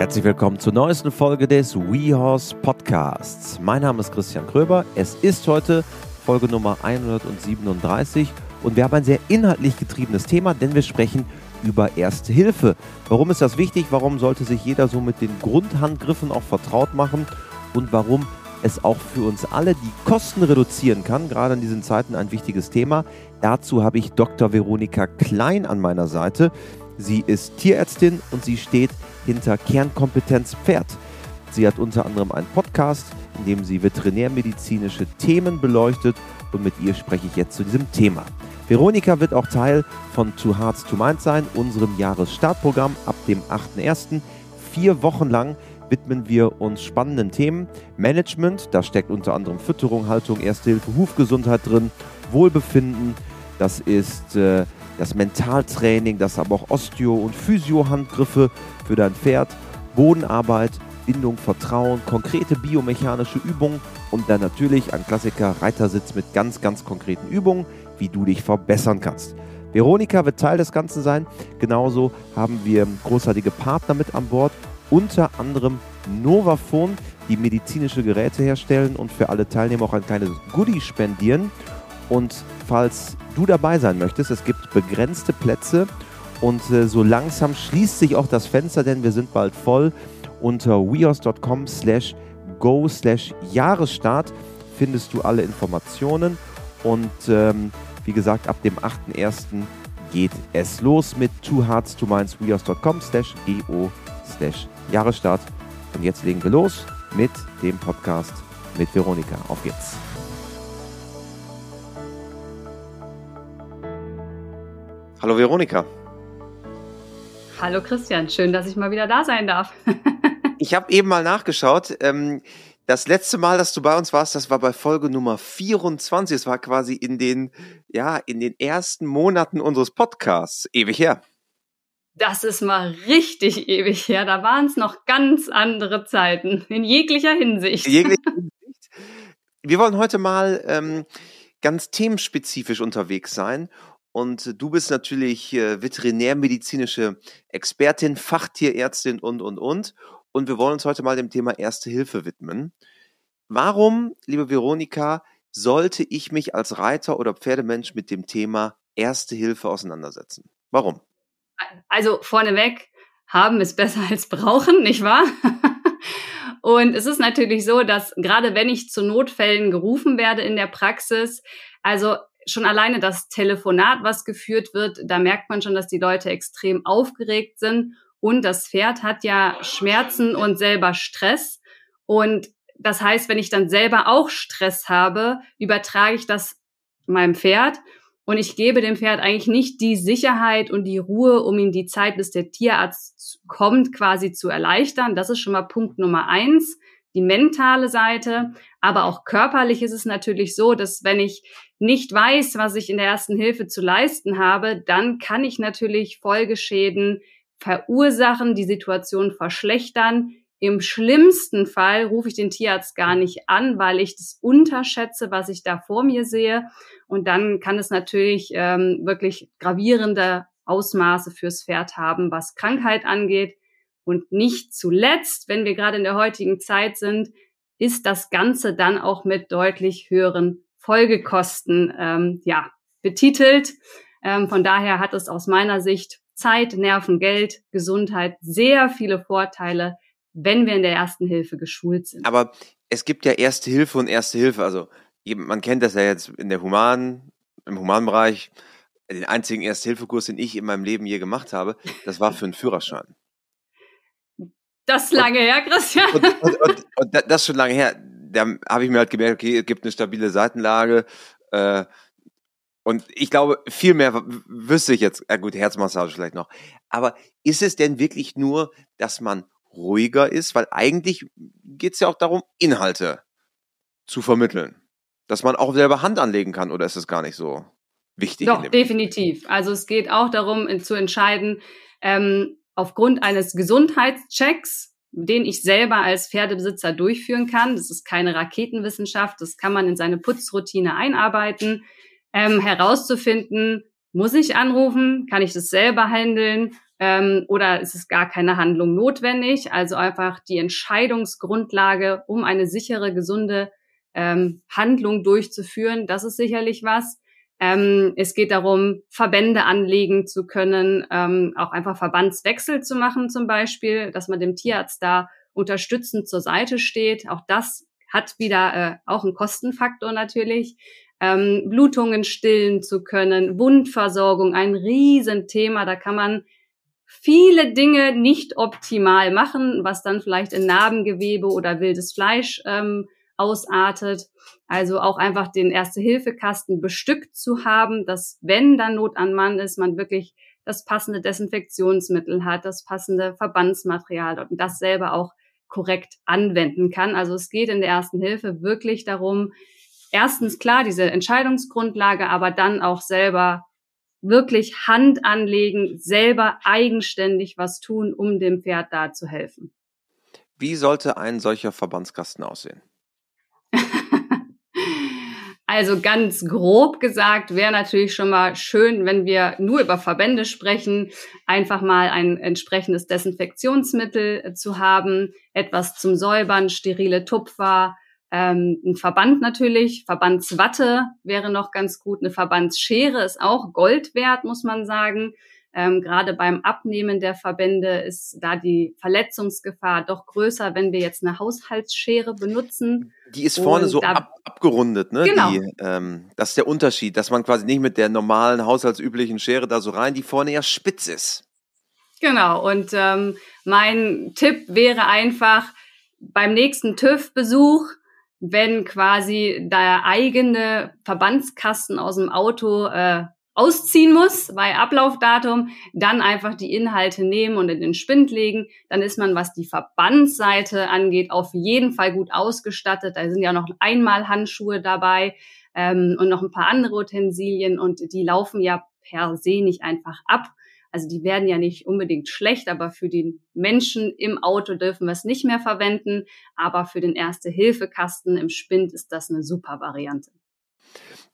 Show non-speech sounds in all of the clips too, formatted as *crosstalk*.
Herzlich willkommen zur neuesten Folge des WeHorse Podcasts. Mein Name ist Christian Kröber. Es ist heute Folge Nummer 137 und wir haben ein sehr inhaltlich getriebenes Thema, denn wir sprechen über Erste Hilfe. Warum ist das wichtig? Warum sollte sich jeder so mit den Grundhandgriffen auch vertraut machen? Und warum es auch für uns alle die Kosten reduzieren kann, gerade in diesen Zeiten ein wichtiges Thema. Dazu habe ich Dr. Veronika Klein an meiner Seite. Sie ist Tierärztin und sie steht hinter Kernkompetenz Pferd. Sie hat unter anderem einen Podcast, in dem sie veterinärmedizinische Themen beleuchtet und mit ihr spreche ich jetzt zu diesem Thema. Veronika wird auch Teil von Two Hearts to Mind sein, unserem Jahresstartprogramm ab dem 8.1. Vier Wochen lang widmen wir uns spannenden Themen. Management, da steckt unter anderem Fütterung, Haltung, Erste Hilfe, Hufgesundheit drin, Wohlbefinden, das ist äh, das Mentaltraining, das aber auch Osteo- und Physio-Handgriffe für dein Pferd, Bodenarbeit, Bindung, Vertrauen, konkrete biomechanische Übungen und dann natürlich ein Klassiker Reitersitz mit ganz, ganz konkreten Übungen, wie du dich verbessern kannst. Veronika wird Teil des Ganzen sein. Genauso haben wir großartige Partner mit an Bord, unter anderem Novafone, die medizinische Geräte herstellen und für alle Teilnehmer auch ein kleines Goodie spendieren. Und falls du dabei sein möchtest, es gibt begrenzte Plätze und äh, so langsam schließt sich auch das Fenster, denn wir sind bald voll. Unter weos.com slash go slash Jahresstart findest du alle Informationen und ähm, wie gesagt, ab dem 8.1. geht es los mit two hearts to minds weos.com slash go slash Jahresstart. Und jetzt legen wir los mit dem Podcast mit Veronika. Auf geht's. Hallo Veronika. Hallo Christian, schön, dass ich mal wieder da sein darf. *laughs* ich habe eben mal nachgeschaut. Ähm, das letzte Mal, dass du bei uns warst, das war bei Folge Nummer 24. Es war quasi in den, ja, in den ersten Monaten unseres Podcasts. Ewig her. Das ist mal richtig ewig her. Da waren es noch ganz andere Zeiten, in jeglicher Hinsicht. In jeglicher Hinsicht. Wir wollen heute mal ähm, ganz themenspezifisch unterwegs sein und du bist natürlich äh, veterinärmedizinische Expertin, Fachtierärztin und, und, und. Und wir wollen uns heute mal dem Thema Erste Hilfe widmen. Warum, liebe Veronika, sollte ich mich als Reiter oder Pferdemensch mit dem Thema Erste Hilfe auseinandersetzen? Warum? Also vorneweg, haben ist besser als brauchen, nicht wahr? *laughs* Und es ist natürlich so, dass gerade wenn ich zu Notfällen gerufen werde in der Praxis, also schon alleine das Telefonat, was geführt wird, da merkt man schon, dass die Leute extrem aufgeregt sind. Und das Pferd hat ja Schmerzen und selber Stress. Und das heißt, wenn ich dann selber auch Stress habe, übertrage ich das meinem Pferd. Und ich gebe dem Pferd eigentlich nicht die Sicherheit und die Ruhe, um ihm die Zeit, bis der Tierarzt kommt, quasi zu erleichtern. Das ist schon mal Punkt Nummer eins die mentale Seite, aber auch körperlich ist es natürlich so, dass wenn ich nicht weiß, was ich in der ersten Hilfe zu leisten habe, dann kann ich natürlich Folgeschäden verursachen, die Situation verschlechtern. Im schlimmsten Fall rufe ich den Tierarzt gar nicht an, weil ich das unterschätze, was ich da vor mir sehe. Und dann kann es natürlich ähm, wirklich gravierende Ausmaße fürs Pferd haben, was Krankheit angeht. Und nicht zuletzt, wenn wir gerade in der heutigen Zeit sind, ist das Ganze dann auch mit deutlich höheren Folgekosten ähm, ja, betitelt. Ähm, von daher hat es aus meiner Sicht Zeit, Nerven, Geld, Gesundheit sehr viele Vorteile, wenn wir in der ersten Hilfe geschult sind. Aber es gibt ja Erste Hilfe und Erste Hilfe. Also man kennt das ja jetzt in der Human, im Humanbereich. Den einzigen Erste-Hilfe-Kurs, den ich in meinem Leben je gemacht habe, das war für einen Führerschein. Das ist lange und, her, Christian. Und, und, und, das ist schon lange her. Da habe ich mir halt gemerkt, okay, es gibt eine stabile Seitenlage. Äh, und ich glaube, viel mehr wüsste ich jetzt, äh gut, Herzmassage vielleicht noch. Aber ist es denn wirklich nur, dass man ruhiger ist? Weil eigentlich geht es ja auch darum, Inhalte zu vermitteln. Dass man auch selber Hand anlegen kann, oder ist es gar nicht so wichtig? Doch, definitiv. Also es geht auch darum, zu entscheiden, ähm, aufgrund eines Gesundheitschecks, den ich selber als Pferdebesitzer durchführen kann. Das ist keine Raketenwissenschaft, das kann man in seine Putzroutine einarbeiten, ähm, herauszufinden, muss ich anrufen, kann ich das selber handeln ähm, oder ist es gar keine Handlung notwendig? Also einfach die Entscheidungsgrundlage, um eine sichere, gesunde ähm, Handlung durchzuführen. Das ist sicherlich was. Ähm, es geht darum, Verbände anlegen zu können, ähm, auch einfach Verbandswechsel zu machen zum Beispiel, dass man dem Tierarzt da unterstützend zur Seite steht. Auch das hat wieder äh, auch einen Kostenfaktor natürlich. Ähm, Blutungen stillen zu können, Wundversorgung, ein Riesenthema. Da kann man viele Dinge nicht optimal machen, was dann vielleicht in Narbengewebe oder wildes Fleisch ähm, ausartet. Also auch einfach den Erste-Hilfe-Kasten bestückt zu haben, dass wenn dann Not an Mann ist, man wirklich das passende Desinfektionsmittel hat, das passende Verbandsmaterial und das selber auch korrekt anwenden kann. Also es geht in der Ersten Hilfe wirklich darum, erstens klar diese Entscheidungsgrundlage, aber dann auch selber wirklich Hand anlegen, selber eigenständig was tun, um dem Pferd da zu helfen. Wie sollte ein solcher Verbandskasten aussehen? Also ganz grob gesagt wäre natürlich schon mal schön, wenn wir nur über Verbände sprechen, einfach mal ein entsprechendes Desinfektionsmittel äh, zu haben, etwas zum Säubern, sterile Tupfer, ähm, ein Verband natürlich, Verbandswatte wäre noch ganz gut, eine Verbandsschere ist auch Gold wert, muss man sagen. Ähm, Gerade beim Abnehmen der Verbände ist da die Verletzungsgefahr doch größer, wenn wir jetzt eine Haushaltsschere benutzen. Die ist vorne so ab, abgerundet, ne? Genau. Die, ähm, das ist der Unterschied, dass man quasi nicht mit der normalen haushaltsüblichen Schere da so rein, die vorne ja spitz ist. Genau. Und ähm, mein Tipp wäre einfach beim nächsten TÜV-Besuch wenn quasi der eigene Verbandskasten aus dem Auto äh, ausziehen muss bei Ablaufdatum, dann einfach die Inhalte nehmen und in den Spind legen. Dann ist man, was die Verbandsseite angeht, auf jeden Fall gut ausgestattet. Da sind ja noch einmal Handschuhe dabei ähm, und noch ein paar andere Utensilien und die laufen ja per se nicht einfach ab. Also die werden ja nicht unbedingt schlecht, aber für den Menschen im Auto dürfen wir es nicht mehr verwenden. Aber für den Erste-Hilfe-Kasten im Spind ist das eine super Variante.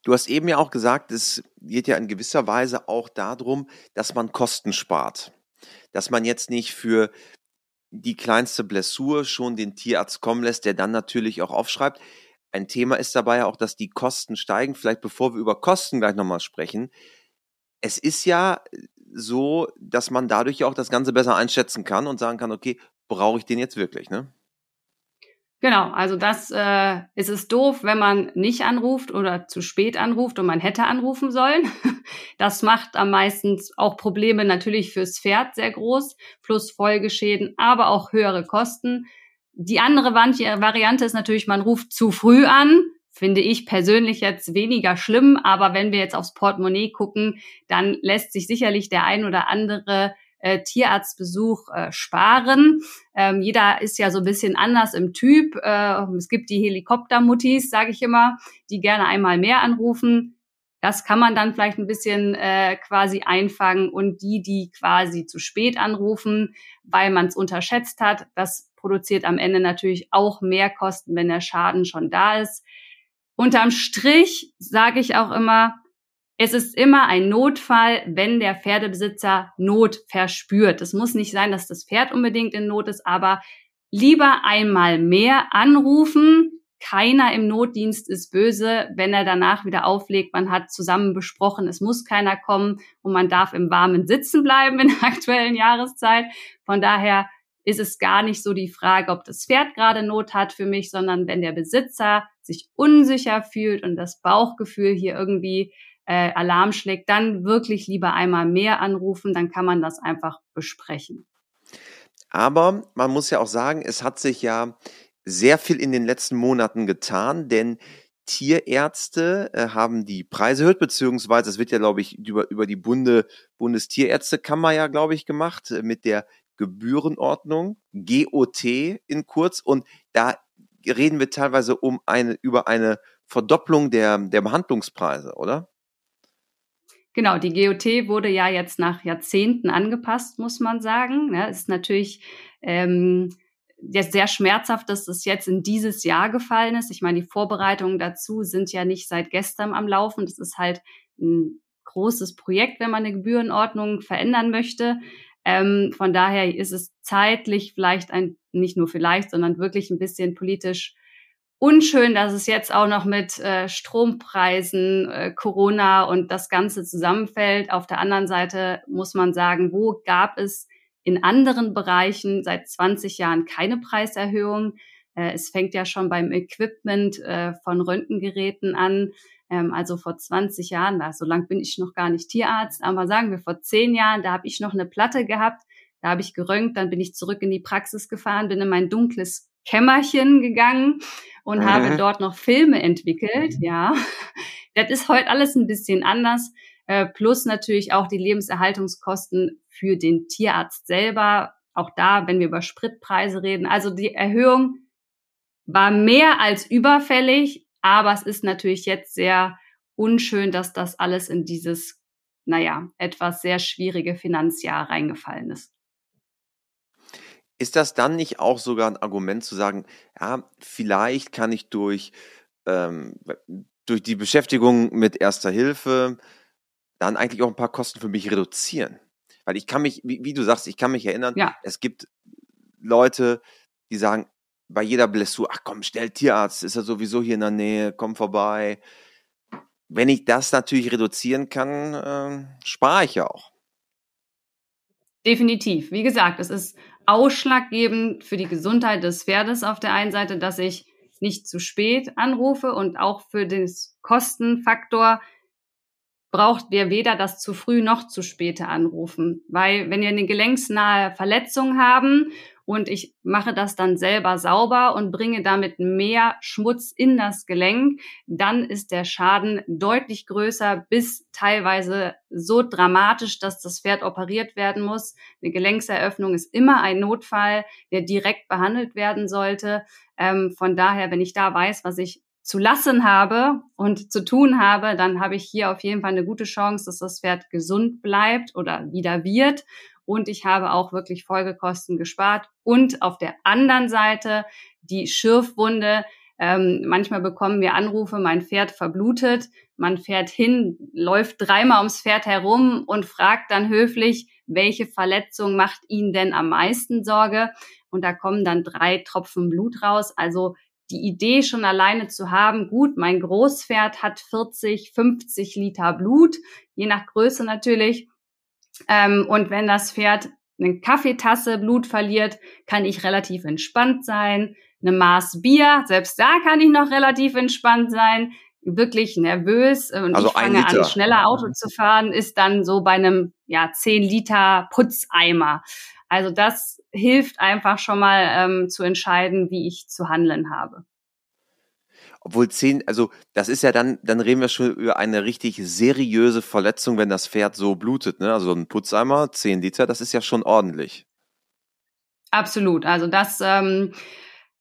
Du hast eben ja auch gesagt, es geht ja in gewisser Weise auch darum, dass man Kosten spart. Dass man jetzt nicht für die kleinste Blessur schon den Tierarzt kommen lässt, der dann natürlich auch aufschreibt. Ein Thema ist dabei auch, dass die Kosten steigen. Vielleicht bevor wir über Kosten gleich nochmal sprechen. Es ist ja so, dass man dadurch auch das Ganze besser einschätzen kann und sagen kann, okay, brauche ich den jetzt wirklich, ne? Genau, also das äh, ist es doof, wenn man nicht anruft oder zu spät anruft und man hätte anrufen sollen. *laughs* Das macht am meisten auch Probleme natürlich fürs Pferd sehr groß, plus Folgeschäden, aber auch höhere Kosten. Die andere Variante ist natürlich, man ruft zu früh an, finde ich persönlich jetzt weniger schlimm, aber wenn wir jetzt aufs Portemonnaie gucken, dann lässt sich sicherlich der ein oder andere äh, Tierarztbesuch äh, sparen. Ähm, jeder ist ja so ein bisschen anders im Typ. Äh, es gibt die Helikoptermuttis, sage ich immer, die gerne einmal mehr anrufen. Das kann man dann vielleicht ein bisschen äh, quasi einfangen und die, die quasi zu spät anrufen, weil man es unterschätzt hat, das produziert am Ende natürlich auch mehr Kosten, wenn der Schaden schon da ist. Unterm Strich sage ich auch immer, es ist immer ein Notfall, wenn der Pferdebesitzer Not verspürt. Es muss nicht sein, dass das Pferd unbedingt in Not ist, aber lieber einmal mehr anrufen. Keiner im Notdienst ist böse, wenn er danach wieder auflegt. Man hat zusammen besprochen, es muss keiner kommen und man darf im Warmen sitzen bleiben in der *laughs* aktuellen Jahreszeit. Von daher ist es gar nicht so die Frage, ob das Pferd gerade Not hat für mich, sondern wenn der Besitzer sich unsicher fühlt und das Bauchgefühl hier irgendwie äh, Alarm schlägt, dann wirklich lieber einmal mehr anrufen, dann kann man das einfach besprechen. Aber man muss ja auch sagen, es hat sich ja sehr viel in den letzten Monaten getan, denn Tierärzte äh, haben die Preise erhöht, beziehungsweise es wird ja, glaube ich, über, über die Bunde, Bundestierärztekammer ja, glaube ich, gemacht, äh, mit der Gebührenordnung, GOT in kurz. Und da reden wir teilweise um eine, über eine Verdopplung der, der Behandlungspreise, oder? Genau, die GOT wurde ja jetzt nach Jahrzehnten angepasst, muss man sagen. Ja, ist natürlich ähm, jetzt sehr schmerzhaft, dass es jetzt in dieses Jahr gefallen ist. Ich meine, die Vorbereitungen dazu sind ja nicht seit gestern am Laufen. Das ist halt ein großes Projekt, wenn man eine Gebührenordnung verändern möchte. Ähm, von daher ist es zeitlich vielleicht ein, nicht nur vielleicht, sondern wirklich ein bisschen politisch unschön, dass es jetzt auch noch mit äh, Strompreisen, äh, Corona und das Ganze zusammenfällt. Auf der anderen Seite muss man sagen, wo gab es in anderen Bereichen seit 20 Jahren keine Preiserhöhung? Äh, es fängt ja schon beim Equipment äh, von Röntgengeräten an. Ähm, also vor 20 Jahren, so lang bin ich noch gar nicht Tierarzt, aber sagen wir vor 10 Jahren, da habe ich noch eine Platte gehabt, da habe ich geröntgt, dann bin ich zurück in die Praxis gefahren, bin in mein dunkles Kämmerchen gegangen und mhm. habe dort noch Filme entwickelt. Mhm. Ja, das ist heute alles ein bisschen anders. Äh, plus natürlich auch die Lebenserhaltungskosten für den Tierarzt selber. Auch da, wenn wir über Spritpreise reden. Also die Erhöhung war mehr als überfällig, aber es ist natürlich jetzt sehr unschön, dass das alles in dieses, naja, etwas sehr schwierige Finanzjahr reingefallen ist. Ist das dann nicht auch sogar ein Argument zu sagen, ja, vielleicht kann ich durch, ähm, durch die Beschäftigung mit Erster Hilfe dann eigentlich auch ein paar Kosten für mich reduzieren? Weil ich kann mich, wie, wie du sagst, ich kann mich erinnern, ja. es gibt Leute, die sagen, bei jeder Blessur, ach komm, schnell Tierarzt, ist er sowieso hier in der Nähe, komm vorbei. Wenn ich das natürlich reduzieren kann, äh, spare ich ja auch. Definitiv. Wie gesagt, es ist ausschlaggebend für die Gesundheit des Pferdes auf der einen Seite, dass ich nicht zu spät anrufe und auch für den Kostenfaktor braucht wir weder das zu früh noch zu späte anrufen. Weil wenn wir eine gelenksnahe Verletzung haben und ich mache das dann selber sauber und bringe damit mehr Schmutz in das Gelenk, dann ist der Schaden deutlich größer bis teilweise so dramatisch, dass das Pferd operiert werden muss. Eine Gelenkseröffnung ist immer ein Notfall, der direkt behandelt werden sollte. Ähm, von daher, wenn ich da weiß, was ich zu lassen habe und zu tun habe, dann habe ich hier auf jeden Fall eine gute Chance, dass das Pferd gesund bleibt oder wieder wird und ich habe auch wirklich Folgekosten gespart. Und auf der anderen Seite die Schürfwunde. Ähm, manchmal bekommen wir Anrufe, mein Pferd verblutet. Man fährt hin, läuft dreimal ums Pferd herum und fragt dann höflich, welche Verletzung macht Ihnen denn am meisten Sorge? Und da kommen dann drei Tropfen Blut raus. Also die Idee schon alleine zu haben, gut, mein Großpferd hat 40, 50 Liter Blut, je nach Größe natürlich. Ähm, und wenn das Pferd eine Kaffeetasse Blut verliert, kann ich relativ entspannt sein. Eine Maß Bier, selbst da kann ich noch relativ entspannt sein. Wirklich nervös äh, und also ich fange an, schneller Auto zu fahren, ist dann so bei einem ja 10 Liter Putzeimer. Also das hilft einfach schon mal ähm, zu entscheiden, wie ich zu handeln habe. Obwohl zehn, also das ist ja dann, dann reden wir schon über eine richtig seriöse Verletzung, wenn das Pferd so blutet, ne? Also ein Putzeimer, zehn Liter, das ist ja schon ordentlich. Absolut. Also das ähm,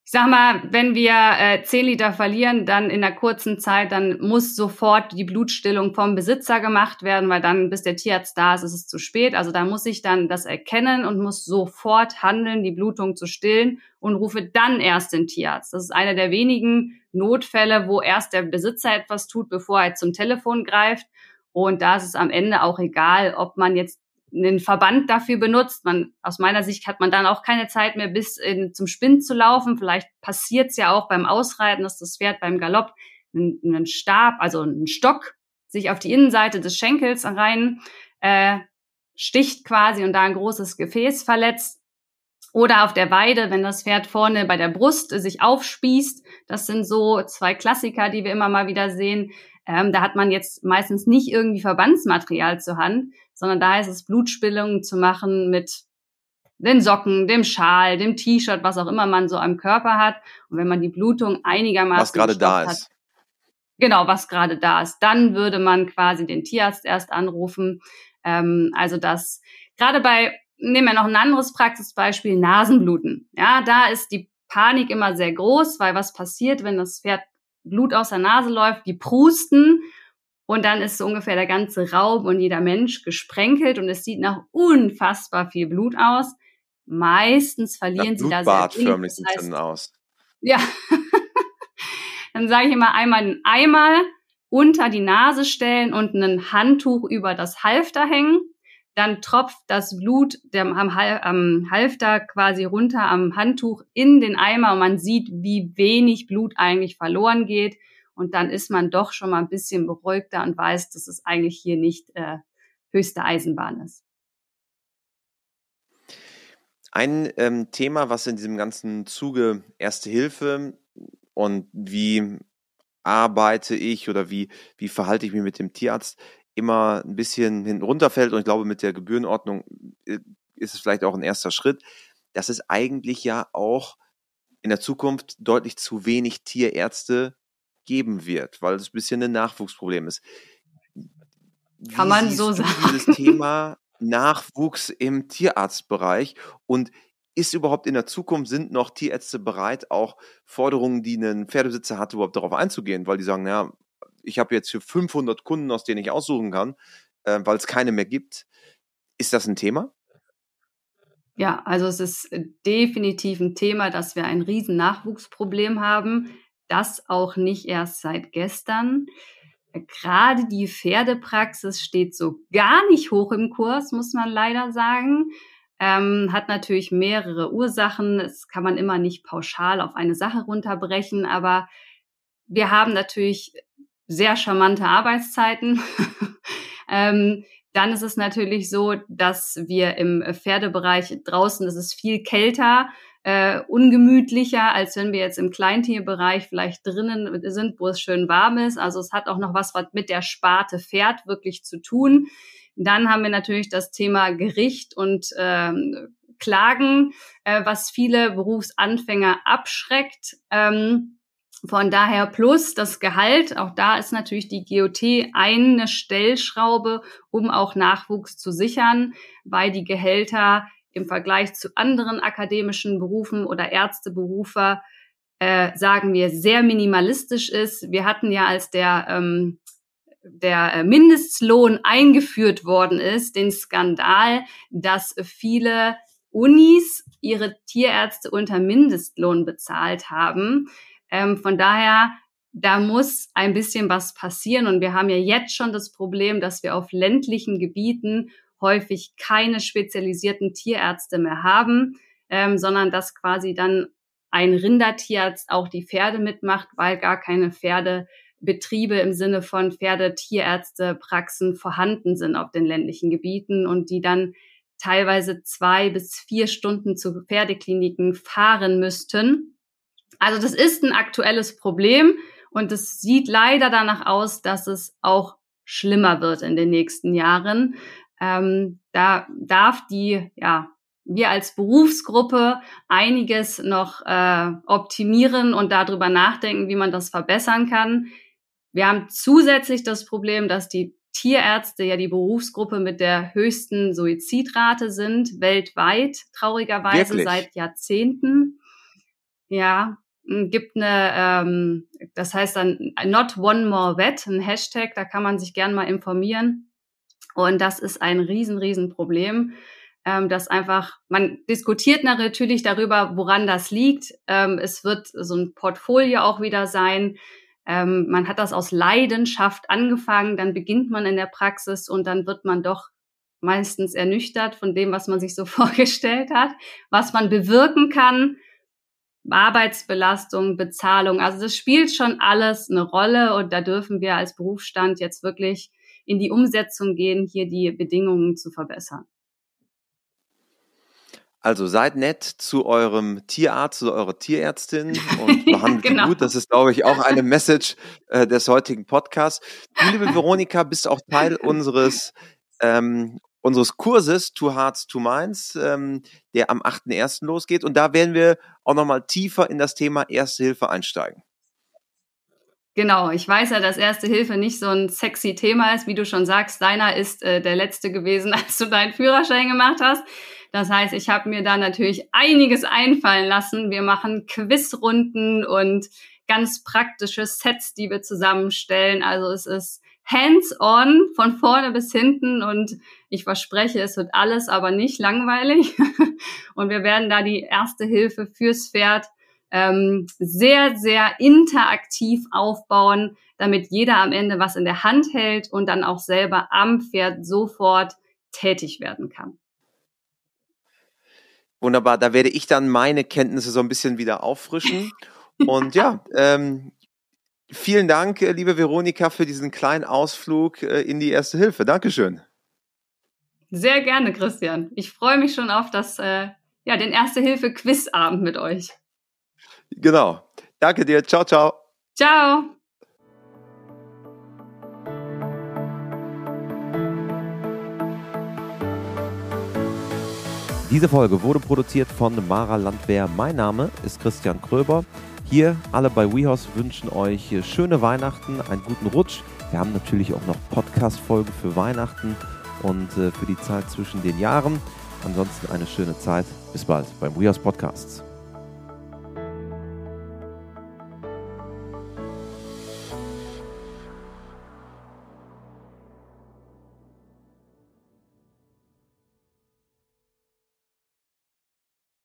ich sag mal, wenn wir äh, 10 Liter verlieren, dann in einer kurzen Zeit, dann muss sofort die Blutstillung vom Besitzer gemacht werden, weil dann, bis der Tierarzt da ist, ist es zu spät. Also da muss ich dann das erkennen und muss sofort handeln, die Blutung zu stillen und rufe dann erst den Tierarzt. Das ist einer der wenigen Notfälle, wo erst der Besitzer etwas tut, bevor er zum Telefon greift. Und da ist es am Ende auch egal, ob man jetzt einen Verband dafür benutzt. Man, aus meiner Sicht hat man dann auch keine Zeit mehr, bis in, zum Spind zu laufen. Vielleicht passiert es ja auch beim Ausreiten, dass das Pferd beim Galopp einen, einen Stab, also einen Stock, sich auf die Innenseite des Schenkels rein äh, sticht quasi und da ein großes Gefäß verletzt. Oder auf der Weide, wenn das Pferd vorne bei der Brust sich aufspießt. Das sind so zwei Klassiker, die wir immer mal wieder sehen. Ähm, da hat man jetzt meistens nicht irgendwie Verbandsmaterial zur Hand, sondern da ist es Blutspillungen zu machen mit den Socken, dem Schal, dem T-Shirt, was auch immer man so am Körper hat. Und wenn man die Blutung einigermaßen was gerade da ist. Hat, genau, was gerade da ist, dann würde man quasi den Tierarzt erst anrufen. Ähm, also das gerade bei nehmen wir noch ein anderes Praxisbeispiel Nasenbluten. Ja, da ist die Panik immer sehr groß, weil was passiert, wenn das Pferd Blut aus der Nase läuft, die prusten und dann ist so ungefähr der ganze Raum und jeder Mensch gesprenkelt und es sieht nach unfassbar viel Blut aus. Meistens verlieren sie da sehr wenig. förmlich das heißt, aus. Ja. *laughs* dann sage ich immer einmal einen Eimer unter die Nase stellen und ein Handtuch über das Halfter hängen. Dann tropft das Blut der, am, am Halfter quasi runter am Handtuch in den Eimer und man sieht, wie wenig Blut eigentlich verloren geht. Und dann ist man doch schon mal ein bisschen beruhigter und weiß, dass es eigentlich hier nicht äh, höchste Eisenbahn ist. Ein ähm, Thema, was in diesem ganzen Zuge Erste Hilfe und wie arbeite ich oder wie, wie verhalte ich mich mit dem Tierarzt immer ein bisschen hinten runterfällt und ich glaube, mit der Gebührenordnung äh, ist es vielleicht auch ein erster Schritt, dass es eigentlich ja auch in der Zukunft deutlich zu wenig Tierärzte geben wird, weil es ein bisschen ein Nachwuchsproblem ist. Kann man so sagen. Dieses Thema Nachwuchs im Tierarztbereich und ist überhaupt in der Zukunft, sind noch Tierärzte bereit, auch Forderungen, die ein Pferdebesitzer hat, überhaupt darauf einzugehen, weil die sagen, naja, ich habe jetzt für 500 Kunden, aus denen ich aussuchen kann, äh, weil es keine mehr gibt. Ist das ein Thema? Ja, also es ist definitiv ein Thema, dass wir ein riesen Nachwuchsproblem haben. Das auch nicht erst seit gestern. Gerade die Pferdepraxis steht so gar nicht hoch im Kurs, muss man leider sagen. Ähm, hat natürlich mehrere Ursachen. Das kann man immer nicht pauschal auf eine Sache runterbrechen, aber wir haben natürlich sehr charmante Arbeitszeiten. *laughs* ähm, dann ist es natürlich so, dass wir im Pferdebereich draußen ist es viel kälter äh, ungemütlicher, als wenn wir jetzt im Kleintierbereich vielleicht drinnen sind, wo es schön warm ist. Also es hat auch noch was, was mit der Sparte Pferd wirklich zu tun. Dann haben wir natürlich das Thema Gericht und ähm, Klagen, äh, was viele Berufsanfänger abschreckt. Ähm, von daher plus das Gehalt, auch da ist natürlich die GOT eine Stellschraube, um auch Nachwuchs zu sichern, weil die Gehälter im Vergleich zu anderen akademischen Berufen oder Ärzteberufe, äh, sagen wir, sehr minimalistisch ist. Wir hatten ja, als der, ähm, der Mindestlohn eingeführt worden ist, den Skandal, dass viele Unis ihre Tierärzte unter Mindestlohn bezahlt haben. Ähm, von daher, da muss ein bisschen was passieren. Und wir haben ja jetzt schon das Problem, dass wir auf ländlichen Gebieten häufig keine spezialisierten Tierärzte mehr haben, ähm, sondern dass quasi dann ein Rindertierarzt auch die Pferde mitmacht, weil gar keine Pferdebetriebe im Sinne von Pferdetierärztepraxen vorhanden sind auf den ländlichen Gebieten und die dann teilweise zwei bis vier Stunden zu Pferdekliniken fahren müssten. Also das ist ein aktuelles Problem und es sieht leider danach aus, dass es auch schlimmer wird in den nächsten Jahren. Ähm, da darf die, ja, wir als Berufsgruppe einiges noch äh, optimieren und darüber nachdenken, wie man das verbessern kann. Wir haben zusätzlich das Problem, dass die Tierärzte ja die Berufsgruppe mit der höchsten Suizidrate sind, weltweit, traurigerweise Wirklich? seit Jahrzehnten. Ja, gibt eine, ähm, das heißt dann Not One More Vet, ein Hashtag, da kann man sich gern mal informieren. Und das ist ein riesen, riesen Problem, ähm, dass einfach, man diskutiert natürlich darüber, woran das liegt. Ähm, es wird so ein Portfolio auch wieder sein. Ähm, man hat das aus Leidenschaft angefangen, dann beginnt man in der Praxis und dann wird man doch meistens ernüchtert von dem, was man sich so *laughs* vorgestellt hat, was man bewirken kann. Arbeitsbelastung, Bezahlung. Also das spielt schon alles eine Rolle und da dürfen wir als Berufsstand jetzt wirklich in die Umsetzung gehen, hier die Bedingungen zu verbessern. Also seid nett zu eurem Tierarzt oder eurer Tierärztin und *laughs* behandelt genau. gut. Das ist, glaube ich, auch eine Message äh, des heutigen Podcasts. Du, liebe Veronika, bist auch Teil unseres ähm, unseres Kurses Two Hearts, Two Minds, ähm, der am 8.1. losgeht. Und da werden wir auch nochmal tiefer in das Thema Erste Hilfe einsteigen. Genau, ich weiß ja, dass Erste Hilfe nicht so ein sexy Thema ist, wie du schon sagst. Deiner ist äh, der letzte gewesen, *laughs* als du deinen Führerschein gemacht hast. Das heißt, ich habe mir da natürlich einiges einfallen lassen. Wir machen Quizrunden und ganz praktische Sets, die wir zusammenstellen. Also es ist hands-on von vorne bis hinten und ich verspreche, es wird alles aber nicht langweilig. *laughs* und wir werden da die Erste Hilfe fürs Pferd ähm, sehr, sehr interaktiv aufbauen, damit jeder am Ende was in der Hand hält und dann auch selber am Pferd sofort tätig werden kann. Wunderbar, da werde ich dann meine Kenntnisse so ein bisschen wieder auffrischen. *laughs* Und ja, ähm, vielen Dank, äh, liebe Veronika, für diesen kleinen Ausflug äh, in die Erste Hilfe. Dankeschön. Sehr gerne, Christian. Ich freue mich schon auf das, äh, ja, den Erste-Hilfe-Quizabend mit euch. Genau. Danke dir. Ciao, ciao. Ciao. Diese Folge wurde produziert von Mara Landwehr. Mein Name ist Christian Kröber. Hier alle bei WeHorse wünschen euch schöne Weihnachten, einen guten Rutsch. Wir haben natürlich auch noch Podcast-Folgen für Weihnachten und äh, für die Zeit zwischen den Jahren. Ansonsten eine schöne Zeit. Bis bald beim WeHorse Podcasts.